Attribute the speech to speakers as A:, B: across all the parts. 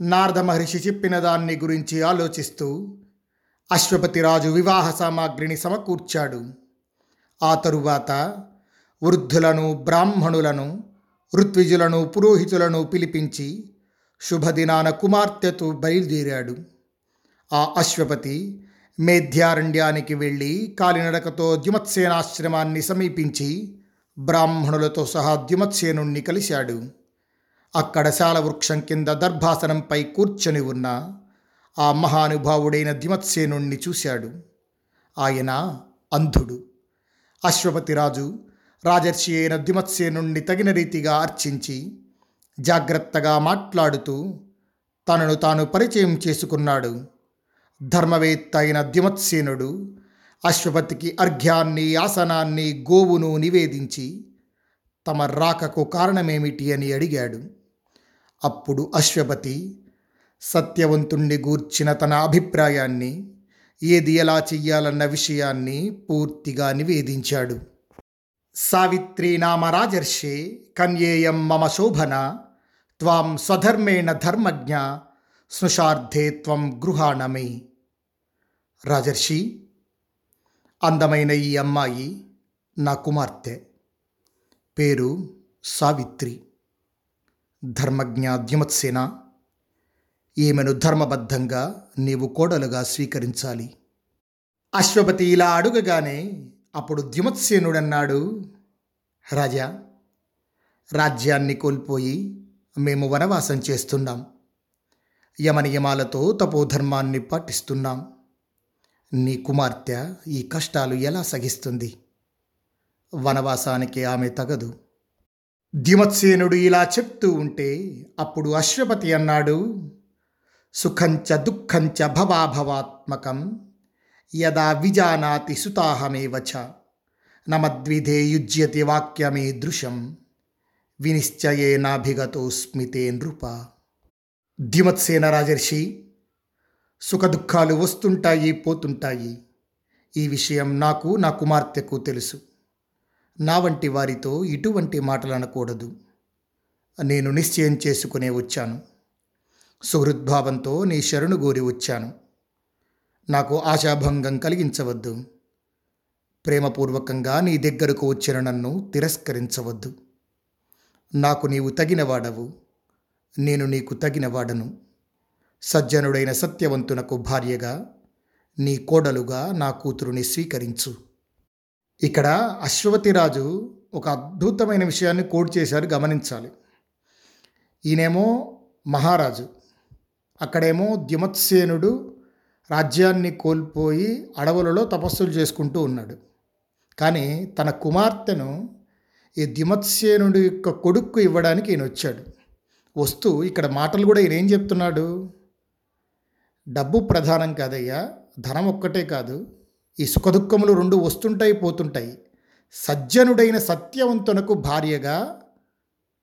A: నారద మహర్షి చెప్పిన దాన్ని గురించి ఆలోచిస్తూ అశ్వపతిరాజు వివాహ సామాగ్రిని సమకూర్చాడు. ఆ తరువాత వృద్ధులను బ్రాహ్మణులను ఋత్విజులను పురోహితులను పిలిపించి శుభదినాన కుమార్తెతో బయలుదేరాడు. ఆ అశ్వపతి మేధ్యారణ్యానికి వెళ్ళి కాలినడకతో ద్యుమత్సేనాశ్రమాన్ని సమీపించి బ్రాహ్మణులతో సహా ద్యుమత్సేనుణ్ణి కలిశాడు. అక్కడ శాలవృక్షం కింద దర్భాసనంపై కూర్చొని ఉన్న ఆ మహానుభావుడైన దిమత్సేనుణ్ణి చూశాడు. ఆయన అంధుడు. అశ్వపతిరాజు రాజర్షి అయిన దిమత్సేనుణ్ణి తగిన రీతిగా అర్చించి జాగ్రత్తగా మాట్లాడుతూ తనను తాను పరిచయం చేసుకున్నాడు. ధర్మవేత్త అయిన దిమత్సేనుడు అశ్వపతికి అర్ఘ్యాన్ని ఆసనాన్ని గోవును నివేదించి తమ రాకకు కారణమేమిటి అని అడిగాడు. అప్పుడు అశ్వపతి సత్యవంతుణ్ణి గూర్చిన తన అభిప్రాయాన్ని ఏది ఎలా చెయ్యాలన్న విషయాన్ని పూర్తిగా నివేదించాడు. సావిత్రి నామ రాజర్షే కన్యేయం మమ శోభన త్వాం స్వధర్మేణ ధర్మజ్ఞ స్నుషార్థే త్వం గృహాణమే. రాజర్షి అందమైన ఈ అమ్మాయి నా కుమార్తె. పేరు సావిత్రి. ధర్మజ్ఞ ద్యుమత్సేన ఈమెను ధర్మబద్ధంగా నీవు కోడలుగా స్వీకరించాలి. అశ్వపతి ఇలా అడుగగానే అప్పుడు ద్యుమత్సేనుడన్నాడు. రాజా రాజ్యాన్ని కోల్పోయి మేము వనవాసం చేస్తున్నాం. యమనియమాలతో తపోధర్మాన్ని పాటిస్తున్నాం. నీ కుమార్తె ఈ కష్టాలు ఎలా సగిస్తుంది వనవాసానికి ఆమె తగదు. ద్యుమత్సేనుడు ఇలా చెప్తూ ఉంటే అప్పుడు అశ్వపతి అన్నాడు సుఖంచ దుఃఖంచ భవాభవాత్మకం యదా విజానాతి సుతాహమేవచ నమద్విధే యుజ్యతి వాక్యమే దృశం వినిశ్చయేనాభిగతోస్మితే నృప. ద్యుమత్సేన రాజర్షి సుఖదుఖాలు వస్తుంటాయి పోతుంటాయి. ఈ విషయం నాకు నా కుమార్తెకు తెలుసు. నా వంటి వారితో ఇటువంటి మాటలు అనకూడదు నేను నిశ్చయం చేసుకునే వచ్చాను. సుహృద్భావంతో నీ శరణు గోరి వచ్చాను. నాకు ఆశాభంగం కలిగించవద్దు. ప్రేమపూర్వకంగా నీ దగ్గరకు వచ్చిన నన్ను తిరస్కరించవద్దు. నాకు నీవు తగినవాడవు. నేను నీకు తగినవాడను. సజ్జనుడైన సత్యవంతునకు భార్యగా నీ కోడలుగా నా కూతురుని స్వీకరించు. ఇక్కడ అశ్వతిరాజు ఒక అద్భుతమైన విషయాన్ని కోడ్ చేశారు గమనించాలి. ఈయనేమో మహారాజు. అక్కడేమో ద్యుమత్సేనుడు రాజ్యాన్ని కోల్పోయి అడవులలో తపస్సులు చేసుకుంటూ ఉన్నాడు. కానీ తన కుమార్తెను ఈ ద్యుమత్సేనుడి యొక్క కొడుక్కు ఇవ్వడానికి ఈయన వచ్చాడు. వస్తూ ఇక్కడ మాటలు కూడా ఈయన ఏం చెప్తున్నాడు? డబ్బు ప్రధానం కాదయ్యా ధనం ఒక్కటే కాదు ఈ సుఖదుఖములు రెండు వస్తుంటాయి పోతుంటాయి. సజ్జనుడైన సత్యవంతునకు భార్యగా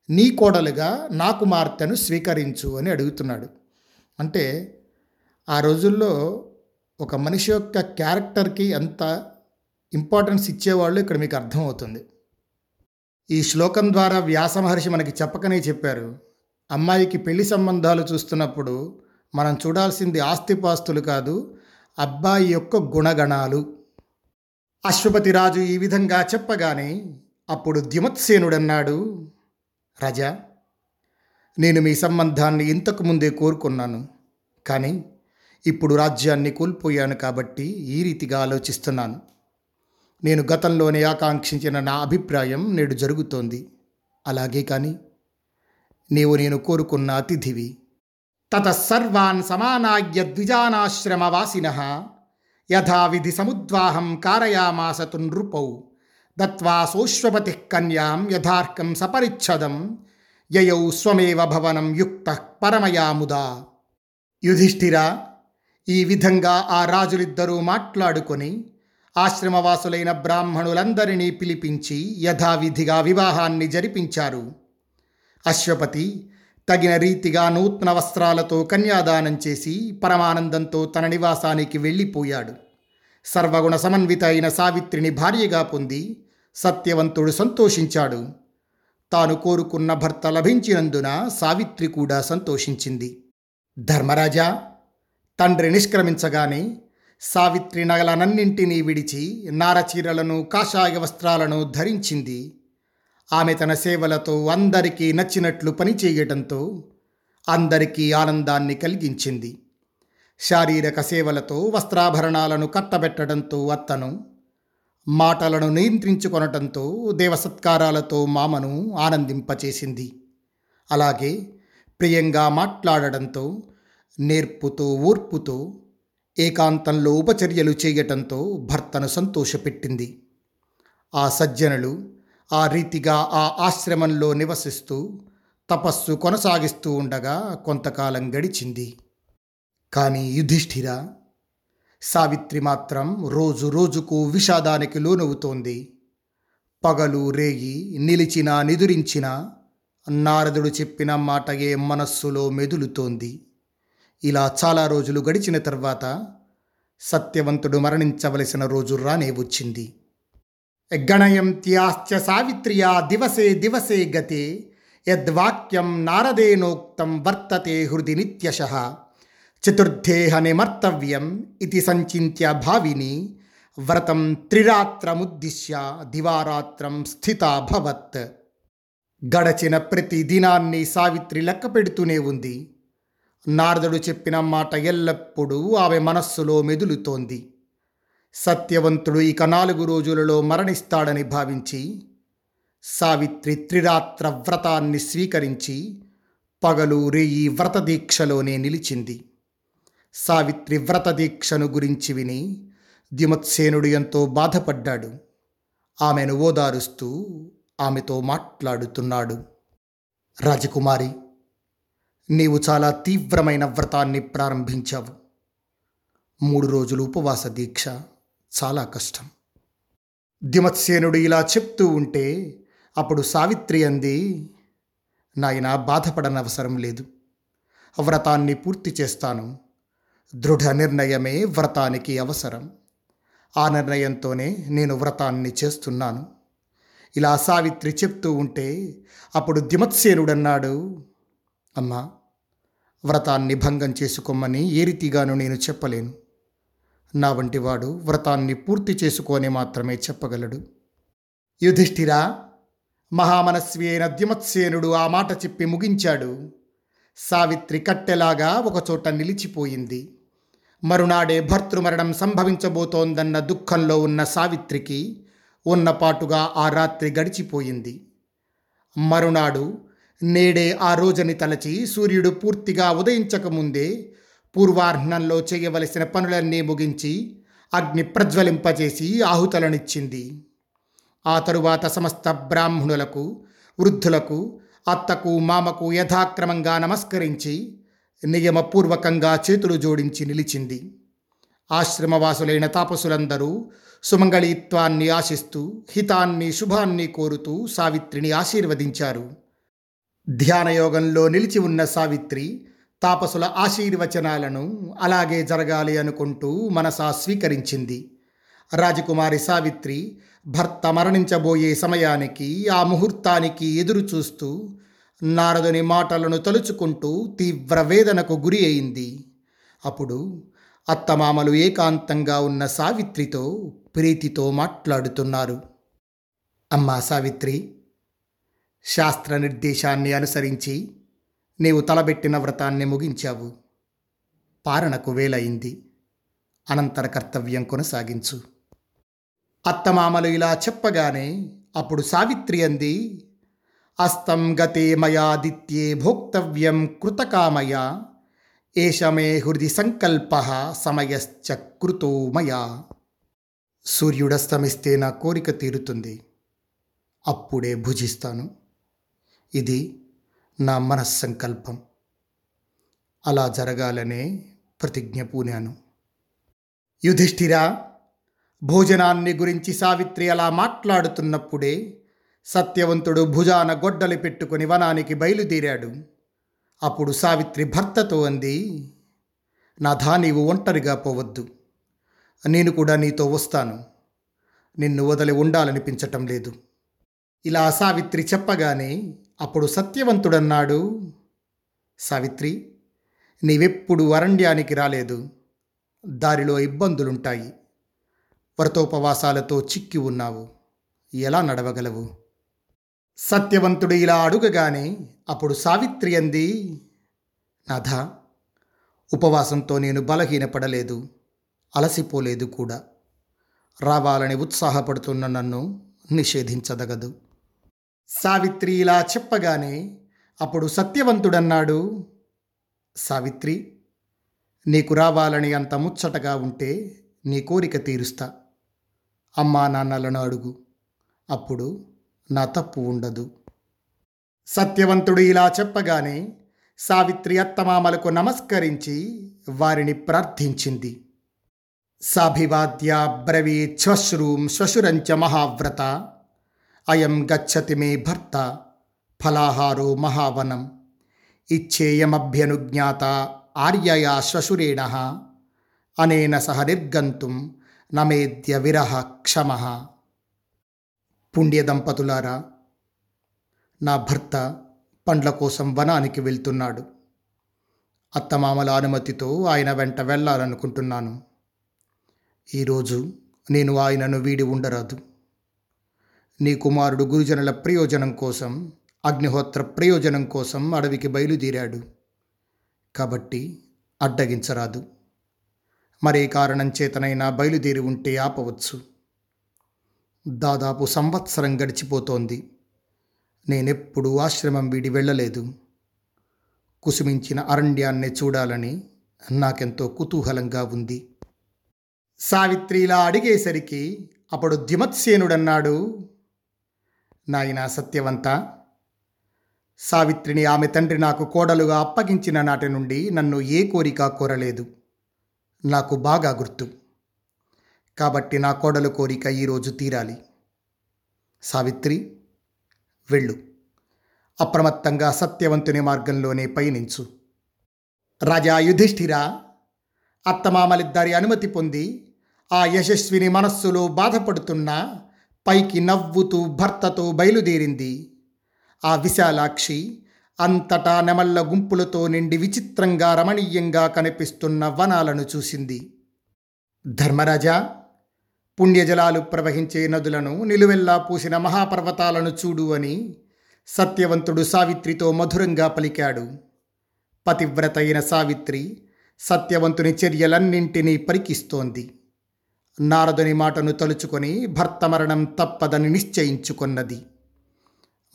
A: నీ కోడలుగా నా కుమార్తెను స్వీకరించు అని అడుగుతున్నాడు. అంటే ఆ రోజుల్లో ఒక మనిషి యొక్క క్యారెక్టర్కి ఎంత ఇంపార్టెన్స్ ఇచ్చేవాళ్ళు ఇక్కడ మీకు అర్థమవుతుంది. ఈ శ్లోకం ద్వారా వ్యాస మహర్షి మనకి చెప్పకనే చెప్పారు. అమ్మాయికి పెళ్ళి సంబంధాలు చూస్తున్నప్పుడు మనం చూడాల్సింది ఆస్తిపాస్తులు కాదు అబ్బాయి యొక్క గుణగణాలు. అశ్వపతిరాజు ఈ విధంగా చెప్పగానే అప్పుడు ద్యుమత్సేనుడన్నాడు రజ నేను మీ సంబంధాన్ని ఇంతకు ముందే కోరుకున్నాను కానీ ఇప్పుడు రాజ్యాన్ని కోల్పోయాను కాబట్టి ఈ రీతిగా ఆలోచిస్తున్నాను. నేను గతంలోనే ఆకాంక్షించిన నా అభిప్రాయం నేడు జరుగుతోంది. అలాగే కానీ నీవు నేను కోరుకున్న అతిథివి. తతసర్వాన్ సమానాయ్య ద్విజానాశ్రమవాసిన. యథావిధి సముద్వాహం కారయామాసతు నృపౌ దత్వా సోష్వపతి కన్యాం యథార్కం సపరిచ్ఛదం. యయౌ స్వమేవ భవనం యుక్త పరమయాముదా. యుధిష్ఠిరా ఈ విధంగా ఆ రాజులిద్దరూ మాట్లాడుకొని ఆశ్రమవాసులైన బ్రాహ్మణులందరినీ పిలిపించి యథావిధిగా వివాహాన్ని జరిపించారు. అశ్వపతి తగిన రీతిగా నూతన వస్త్రాలతో కన్యాదానం చేసి పరమానందంతో తన నివాసానికి వెళ్ళిపోయాడు. సర్వగుణ సమన్విత అయిన సావిత్రిని భార్యగా పొంది సత్యవంతుడు సంతోషించాడు. తాను కోరుకున్న భర్త లభించినందున సావిత్రి కూడా సంతోషించింది. ధర్మరాజా తండ్రి నిష్క్రమించగానే సావిత్రి నగలనన్నింటినీ విడిచి నారచీరలను కాషాయ వస్త్రాలను ధరించింది. ఆమె తన సేవలతో అందరికీ నచ్చినట్లు పనిచేయటంతో అందరికీ ఆనందాన్ని కలిగించింది. శారీరక సేవలతో వస్త్రాభరణాలను కట్టబెట్టడంతో అత్తను మాటలను నియంత్రించుకొనటంతో దేవసత్కారాలతో మామను ఆనందింపచేసింది. అలాగే ప్రియంగా మాట్లాడడంతో నేర్పుతో ఓర్పుతో ఏకాంతంలో ఉపచర్యలు చేయటంతో భర్తను సంతోషపెట్టింది. ఆ సజ్జనులు ఆ రీతిగా ఆ ఆశ్రమంలో నివసిస్తూ తపస్సు కొనసాగిస్తూ ఉండగా కొంతకాలం గడిచింది. కానీ యుధిష్ఠిర సావిత్రి మాత్రం రోజు రోజుకు విషాదానికి లోనవుతోంది. పగలు రేగి నిలిచినా నిదురించినా నారదుడు చెప్పిన మాటయే మనస్సులో మెదులుతోంది. ఇలా చాలా రోజులు గడిచిన తర్వాత సత్యవంతుడు మరణించవలసిన రోజు రానే వచ్చింది. గణయంత్యాశ్చ సావిత్ర్యా దివసే దివసే గతే యద్వాక్యం నారదేనోక్తం వర్తతే హృది నిత్యశ చతుర్థేహ నిమర్తవ్యం ఇది సంచింత్య భావిని వ్రతం త్రిరాత్రముద్దిశ్య దివారాత్రం స్థితాభవత్ గడచిన ప్రతి దినాన్ని సావిత్రి లెక్క పెడుతూనే ఉంది నారదుడు చెప్పిన మాట ఎల్లప్పుడూ ఆమె మనస్సులో మెదులుతోంది సత్యవంతుడు ఇక నాలుగు రోజులలో మరణిస్తాడని భావించి సావిత్రి త్రిరాత్ర వ్రతాన్ని స్వీకరించి పగలు రేయి వ్రత దీక్షలోనే నిలిచింది. సావిత్రి వ్రత దీక్షను గురించి విని ద్యుమత్సేనుడు ఎంతో బాధపడ్డాడు. ఆమెను ఓదారుస్తూ ఆమెతో మాట్లాడుతున్నాడు. రాజకుమారి నీవు చాలా తీవ్రమైన వ్రతాన్ని ప్రారంభించావు. మూడు రోజులు ఉపవాస దీక్ష. చాలా కష్టం. దిమత్సేనుడు ఇలా చెప్తూ ఉంటే అప్పుడు సావిత్రి అంది నాయన బాధపడనవసరం లేదు. వ్రతాన్ని పూర్తి చేస్తాను. దృఢ నిర్ణయమే వ్రతానికి అవసరం. ఆ నిర్ణయంతోనే నేను వ్రతాన్ని చేస్తున్నాను. ఇలా సావిత్రి చెప్తూ ఉంటే అప్పుడు దిమత్సేనుడన్నాడు అమ్మా వ్రతాన్ని భంగం చేసుకోమని ఏ రీతిగాను నేను చెప్పలేను. నా వంటివాడు వ్రతాన్ని పూర్తి చేసుకొని మాత్రమే చెప్పగలడు. యుధిష్ఠిరా మహామనస్వి అయిన ద్యుమత్సేనుడు ఆ మాట చెప్పి ముగించాడు. సావిత్రి కట్టెలాగా ఒకచోట నిలిచిపోయింది. మరునాడే భర్తృమరణం సంభవించబోతోందన్న దుఃఖంలో ఉన్న సావిత్రికి ఉన్నపాటుగా ఆ రాత్రి గడిచిపోయింది. మరునాడు నేడే ఆ రోజుని తలచి సూర్యుడు పూర్తిగా ఉదయించకముందే పూర్వాహ్నంలో చేయవలసిన పనులన్నీ ముగించి అగ్ని ప్రజ్వలింపజేసి ఆహుతలనిచ్చింది. ఆ తరువాత సమస్త బ్రాహ్మణులకు వృద్ధులకు అత్తకు మామకు యథాక్రమంగా నమస్కరించి నియమపూర్వకంగా చేతులు జోడించి నిలిచింది. ఆశ్రమవాసులైన తాపసులందరూ సుమంగళీత్వాన్ని ఆశిస్తూ హితాన్ని శుభాన్ని కోరుతూ సావిత్రిని ఆశీర్వదించారు. ధ్యానయోగంలో నిలిచి ఉన్న సావిత్రి తాపసుల ఆశీర్వచనాలను అలాగే జరగాలి అనుకుంటూ మనసా స్వీకరించింది. రాజకుమారి సావిత్రి భర్త మరణించబోయే సమయానికి ఆ ముహూర్తానికి ఎదురు చూస్తూ నారదుని మాటలను తలుచుకుంటూ తీవ్ర వేదనకు గురి అయింది. అప్పుడు అత్తమామలు ఏకాంతంగా ఉన్న సావిత్రితో ప్రీతితో మాట్లాడుతున్నారు. అమ్మా సావిత్రి శాస్త్ర నిర్దేశాన్ని అనుసరించి నీవు తలబెట్టిన వ్రతాన్ని ముగించావు. పారణకు వేలయింది. అనంతర కర్తవ్యం కొనసాగించు. అత్తమామలు ఇలా చెప్పగానే అప్పుడు సావిత్రి అంది అస్తం గతే మయాదిత్యే భోక్తవ్యం కృతకామయ ఏషమే హృది సంకల్ప సమయశ్చ కృతో మయా. సూర్యుడస్తమిస్తే నా కోరిక తీరుతుంది. అప్పుడే భుజిస్తాను. ఇది నా మనస్సంకల్పం. అలా జరగాలనే ప్రతిజ్ఞ పూనాను. యుధిష్ఠిరా భోజనాన్ని గురించి సావిత్రి అలా మాట్లాడుతున్నప్పుడే సత్యవంతుడు భుజాన గొడ్డలి పెట్టుకుని వనానికి బయలుదేరాడు. అప్పుడు సావిత్రి భర్తతో అంది నాథా నీవు ఒంటరిగా పోవద్దు. నేను కూడా నీతో వస్తాను. నిన్ను వదిలి ఉండాలనిపించటం లేదు. ఇలా సావిత్రి చెప్పగానే అప్పుడు సత్యవంతుడన్నాడు. సావిత్రి నీవెప్పుడు అరణ్యానికి రాలేదు. దారిలో ఇబ్బందులుంటాయి. వ్రతోపవాసాలతో చిక్కి ఉన్నావు. ఎలా నడవగలవు? సత్యవంతుడు ఇలా అడుగగానే అప్పుడు సావిత్రి అంది నాథ ఉపవాసంతో నేను బలహీనపడలేదు. అలసిపోలేదు కూడా. రావాలని ఉత్సాహపడుతున్న నన్ను నిషేధించదగదు. సావిత్రి ఇలా చెప్పగానే అప్పుడు సత్యవంతుడన్నాడు. సావిత్రి నీకు రావాలని అంత ముచ్చటగా ఉంటే నీ కోరిక తీరుస్తా. అమ్మా నాన్నలను అడుగు. అప్పుడు నా తప్పు ఉండదు. సత్యవంతుడు ఇలా చెప్పగానే సావిత్రి అత్తమామలకు నమస్కరించి వారిని ప్రార్థించింది. సాభివాద్య బ్రవీ శ్వశ్రూం శ్వశురంచ మహావ్రత అయం గచ్చతి మే భర్త ఫలాహారో మహావనం. ఇచ్చేయమభ్యనుజ్ఞాత ఆర్యయా శ్వశురేణ. అనేన సహ నిర్గంతుం నమేద్య విరహ క్షమ. పుణ్య దంపతులారా నా భర్త పండ్ల కోసం వనానికి వెళ్తున్నాడు. అత్తమామల అనుమతితో ఆయన వెంట వెళ్ళాలనుకుంటున్నాను. ఈరోజు నేను ఆయనను వీడి ఉండరాదు. నీ కుమారుడు గురుజనుల ప్రయోజనం కోసం అగ్నిహోత్ర ప్రయోజనం కోసం అడవికి బయలుదేరాడు. కాబట్టి అడ్డగించరాదు. మరే కారణం చేతనైనా బయలుదేరి ఉంటే ఆపవచ్చు. దాదాపు సంవత్సరం గడిచిపోతోంది. నేనెప్పుడూ ఆశ్రమం వీడి వెళ్ళలేదు. కుసుమించిన అరణ్యాన్ని చూడాలని నాకెంతో కుతూహలంగా ఉంది. సావిత్రిలా అడిగేసరికి అప్పుడు ధిమత్సేనుడన్నాడు నాయనా సత్యవంత. సావిత్రిని ఆమె తండ్రి నాకు కోడలుగా అప్పగించిన నాటి నుండి నన్ను ఏ కోరిక కోరలేదు. నాకు బాగా గుర్తు. కాబట్టి నా కోడలు కోరిక ఈరోజు తీరాలి. సావిత్రి వెళ్ళు. అప్రమత్తంగా సత్యవంతుని మార్గంలోనే పయనించు. రాజా యుధిష్ఠిర అత్తమామలిద్దరి అనుమతి పొంది ఆ యశస్విని మనస్సులో బాధపడుతున్న పైకి నవ్వుతూ భర్తతో బయలుదేరింది. ఆ విశాలాక్షి అంతటా నెమళ్ళ గుంపులతో నిండి విచిత్రంగా రమణీయంగా కనిపిస్తున్న వనాలను చూసింది. ధర్మరాజా పుణ్యజలాలు ప్రవహించే నదులను నిలువెల్లా పూసిన మహాపర్వతాలను చూడు అని సత్యవంతుడు సావిత్రితో మధురంగా పలికాడు. పతివ్రత అయిన సావిత్రి సత్యవంతుని చర్యలన్నింటినీ పరికిస్తోంది. నారదుని మాటను తలుచుకొని భర్త మరణం తప్పదని నిశ్చయించుకొన్నది.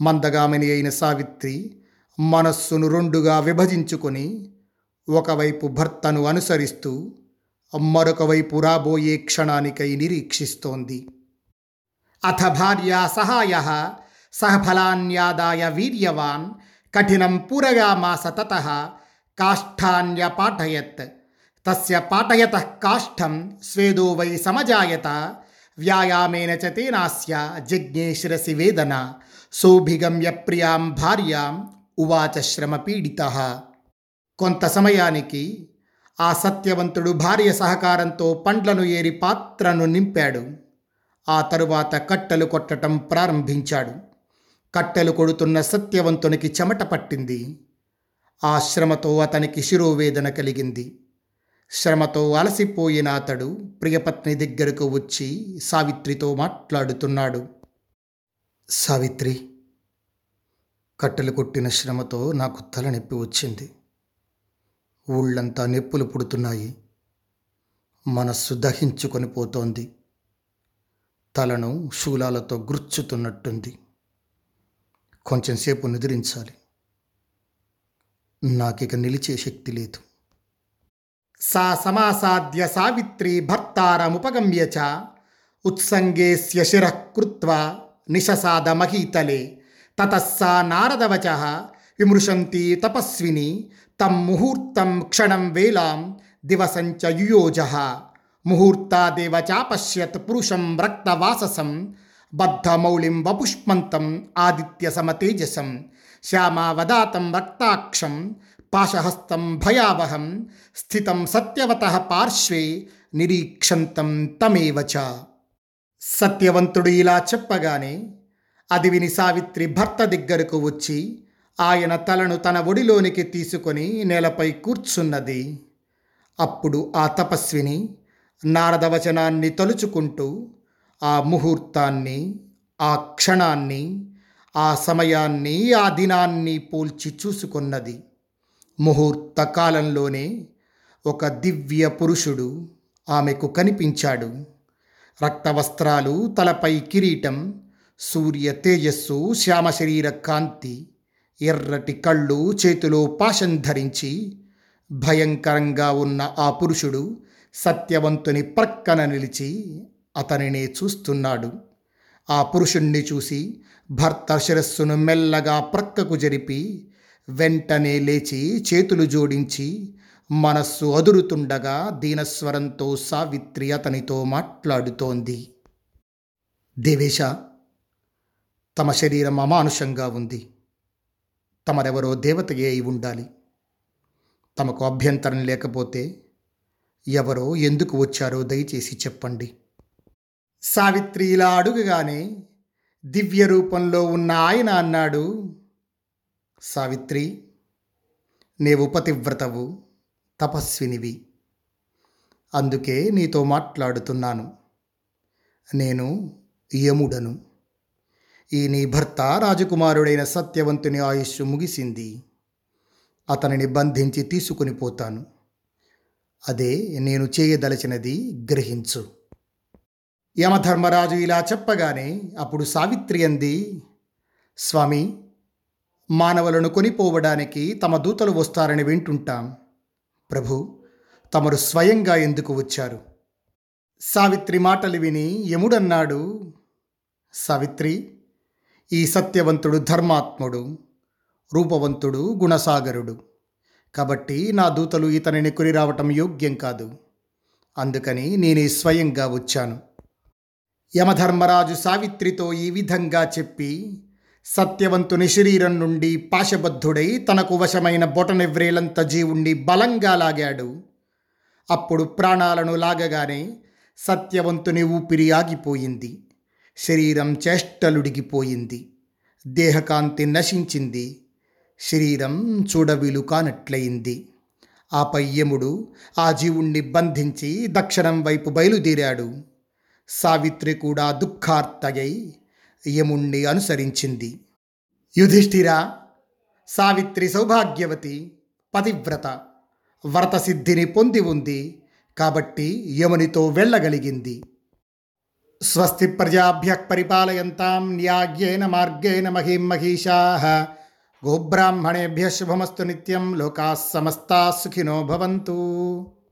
A: మందగామిని అయిన సావిత్రి మనస్సును రెండుగా విభజించుకొని ఒకవైపు భర్తను అనుసరిస్తూ మరొక వైపు రాబోయే క్షణానికై నిరీక్షిస్తోంది. అథ భార్య సహాయ సహఫలాన్యాదాయ వీర్యవాన్ కఠినం పూరగామాస తత కాష్టాన్య పాఠయత్ తస్య పాఠయత కాష్టం స్వేదో వై సమజాయత వ్యాయామేన చ తేనాస్య జజ్ఞే శిరసి వేదన సౌభిగమ్య ప్రియాం భార్యాం ఉవాచ శ్రమపీడిత కొంత సమయానికి ఆ సత్యవంతుడు భార్య సహకారంతో పండ్లను ఏరి పాత్రను నింపాడు. ఆ తరువాత కట్టెలు కొట్టటం ప్రారంభించాడు. కట్టెలు కొడుతున్న సత్యవంతునికి చెమట పట్టింది. ఆ శ్రమతో అతనికి శిరోవేదన కలిగింది. శ్రమతో అలసిపోయిన అతడు ప్రియపత్ని దగ్గరకు వచ్చి సావిత్రితో మాట్లాడుతున్నాడు. సావిత్రి కట్టెలు కొట్టిన శ్రమతో నాకు తలనొప్పి వచ్చింది. ఊళ్ళంతా నొప్పులు పుడుతున్నాయి. మనస్సు దహించుకొని పోతోంది. తలను శూలాలతో గుర్చుతున్నట్టుంది. కొంచెంసేపు నిద్రించాలి. నాకిక నిలిచే శక్తి లేదు. సా సమాసాద్య సావిత్రి భర్తారముపగమ్య చ ఉత్సంగేస్య శిరః కృత్వా నిశసాద మహీతలే తతస్సా నారదవచ విమృశంతి తపస్విని తం ముహూర్తం క్షణం వేలాం దివసంచ యుయోజ ముహూర్తాదేవ చాపశ్యత్ పురుషం రక్తవాససం బద్ధమౌళిం వపుష్మంతం ఆదిత్య సమతేజసం శ్యామావదాతం రక్తాక్షం పాశహస్తం భయావహం స్థితం సత్యవత పార్శ్వే నిరీక్షంతం తమేవచ సత్యవంతుడు ఇలా చెప్పగానే అది విని సావిత్రి భర్త దగ్గరకు వచ్చి ఆయన తలను తన ఒడిలోనికి తీసుకొని నేలపై కూర్చున్నది. అప్పుడు ఆ తపస్విని నారద వచనాన్ని తలుచుకుంటూ ఆ ముహూర్తాన్ని ఆ క్షణాన్ని ఆ సమయాన్ని ఆ దినాన్ని పోల్చి చూసుకున్నది. ముహూర్త కాలంలోనే ఒక దివ్య పురుషుడు ఆమెకు కనిపించాడు. రక్తవస్త్రాలు తలపై కిరీటం సూర్య తేజస్సు శ్యామ శరీర కాంతి ఎర్రటి కళ్ళు చేతిలో పాశం ధరించి భయంకరంగా ఉన్న ఆ పురుషుడు సత్యవంతుని ప్రక్కన నిలిచి అతనినే చూస్తున్నాడు. ఆ పురుషుణ్ణి చూసి భర్త శిరస్సును మెల్లగా ప్రక్కకు జరిపి వెంటనే లేచి చేతులు జోడించి మనస్సు అదురుతుండగా దీనస్వరంతో సావిత్రి అతనితో మాట్లాడుతోంది. దేవేశ తమ శరీరం అమానుషంగా ఉంది. తమరెవరో దేవతయే అయి ఉండాలి. తమకు అభ్యంతరం లేకపోతే ఎవరో ఎందుకు వచ్చారో దయచేసి చెప్పండి. సావిత్రి ఇలా అడుగగానే దివ్య రూపంలో ఉన్న ఆయన అన్నాడు సావిత్రి నీవు పతివ్రతవు తపస్వినివి. అందుకే నీతో మాట్లాడుతున్నాను. నేను యముడను. ఈ నీ భర్త రాజకుమారుడైన సత్యవంతుని ఆయుష్ ముగిసింది. అతనిని బంధించి తీసుకుని పోతాను. అదే నేను చేయదలచినది గ్రహించు. యమధర్మరాజు ఇలా చెప్పగానే అప్పుడు సావిత్రి అంది స్వామి మానవులను కొనిపోవడానికి తమ దూతలు వస్తారని వింటుంటాం. ప్రభు తమరు స్వయంగా ఎందుకు వచ్చారు? సావిత్రి మాటలు విని యముడన్నాడు. సావిత్రి ఈ సత్యవంతుడు ధర్మాత్ముడు రూపవంతుడు గుణసాగరుడు. కాబట్టి నా దూతలు ఇతనిని కొని రావటం యోగ్యం కాదు. అందుకని నేనే స్వయంగా వచ్చాను. యమధర్మరాజు సావిత్రితో ఈ విధంగా చెప్పి సత్యవంతుని శరీరం నుండి పాశబద్ధుడై తనకు వశమైన బొటనెవ్రేలంత జీవుణ్ణి బలంగా లాగాడు. అప్పుడు ప్రాణాలను లాగగానే సత్యవంతుని ఊపిరి ఆగిపోయింది. శరీరం చేష్టలుడిగిపోయింది. దేహకాంతి నశించింది. శరీరం చూడవీలు కానట్లయింది. ఆపై యముడు ఆ జీవుణ్ణి బంధించి దక్షిణం వైపు బయలుదేరాడు. సావిత్రి కూడా దుఃఖార్తయై యముణ్ణి అనుసరించింది. యుధిష్ఠిర సావిత్రి సౌభాగ్యవతి పతివ్రత వ్రతసిద్ధిని పొంది ఉంది కాబట్టి యమునితో వెళ్ళగలిగింది. స్వస్తి ప్రజాభ్య పరిపాలయంతాం న్యాగ్యేన మార్గేణ మహీం మహిషా. గోబ్రాహ్మణేభ్య శుభమస్తు నిత్యం లోకా సమస్తా సుఖినో భవంతు.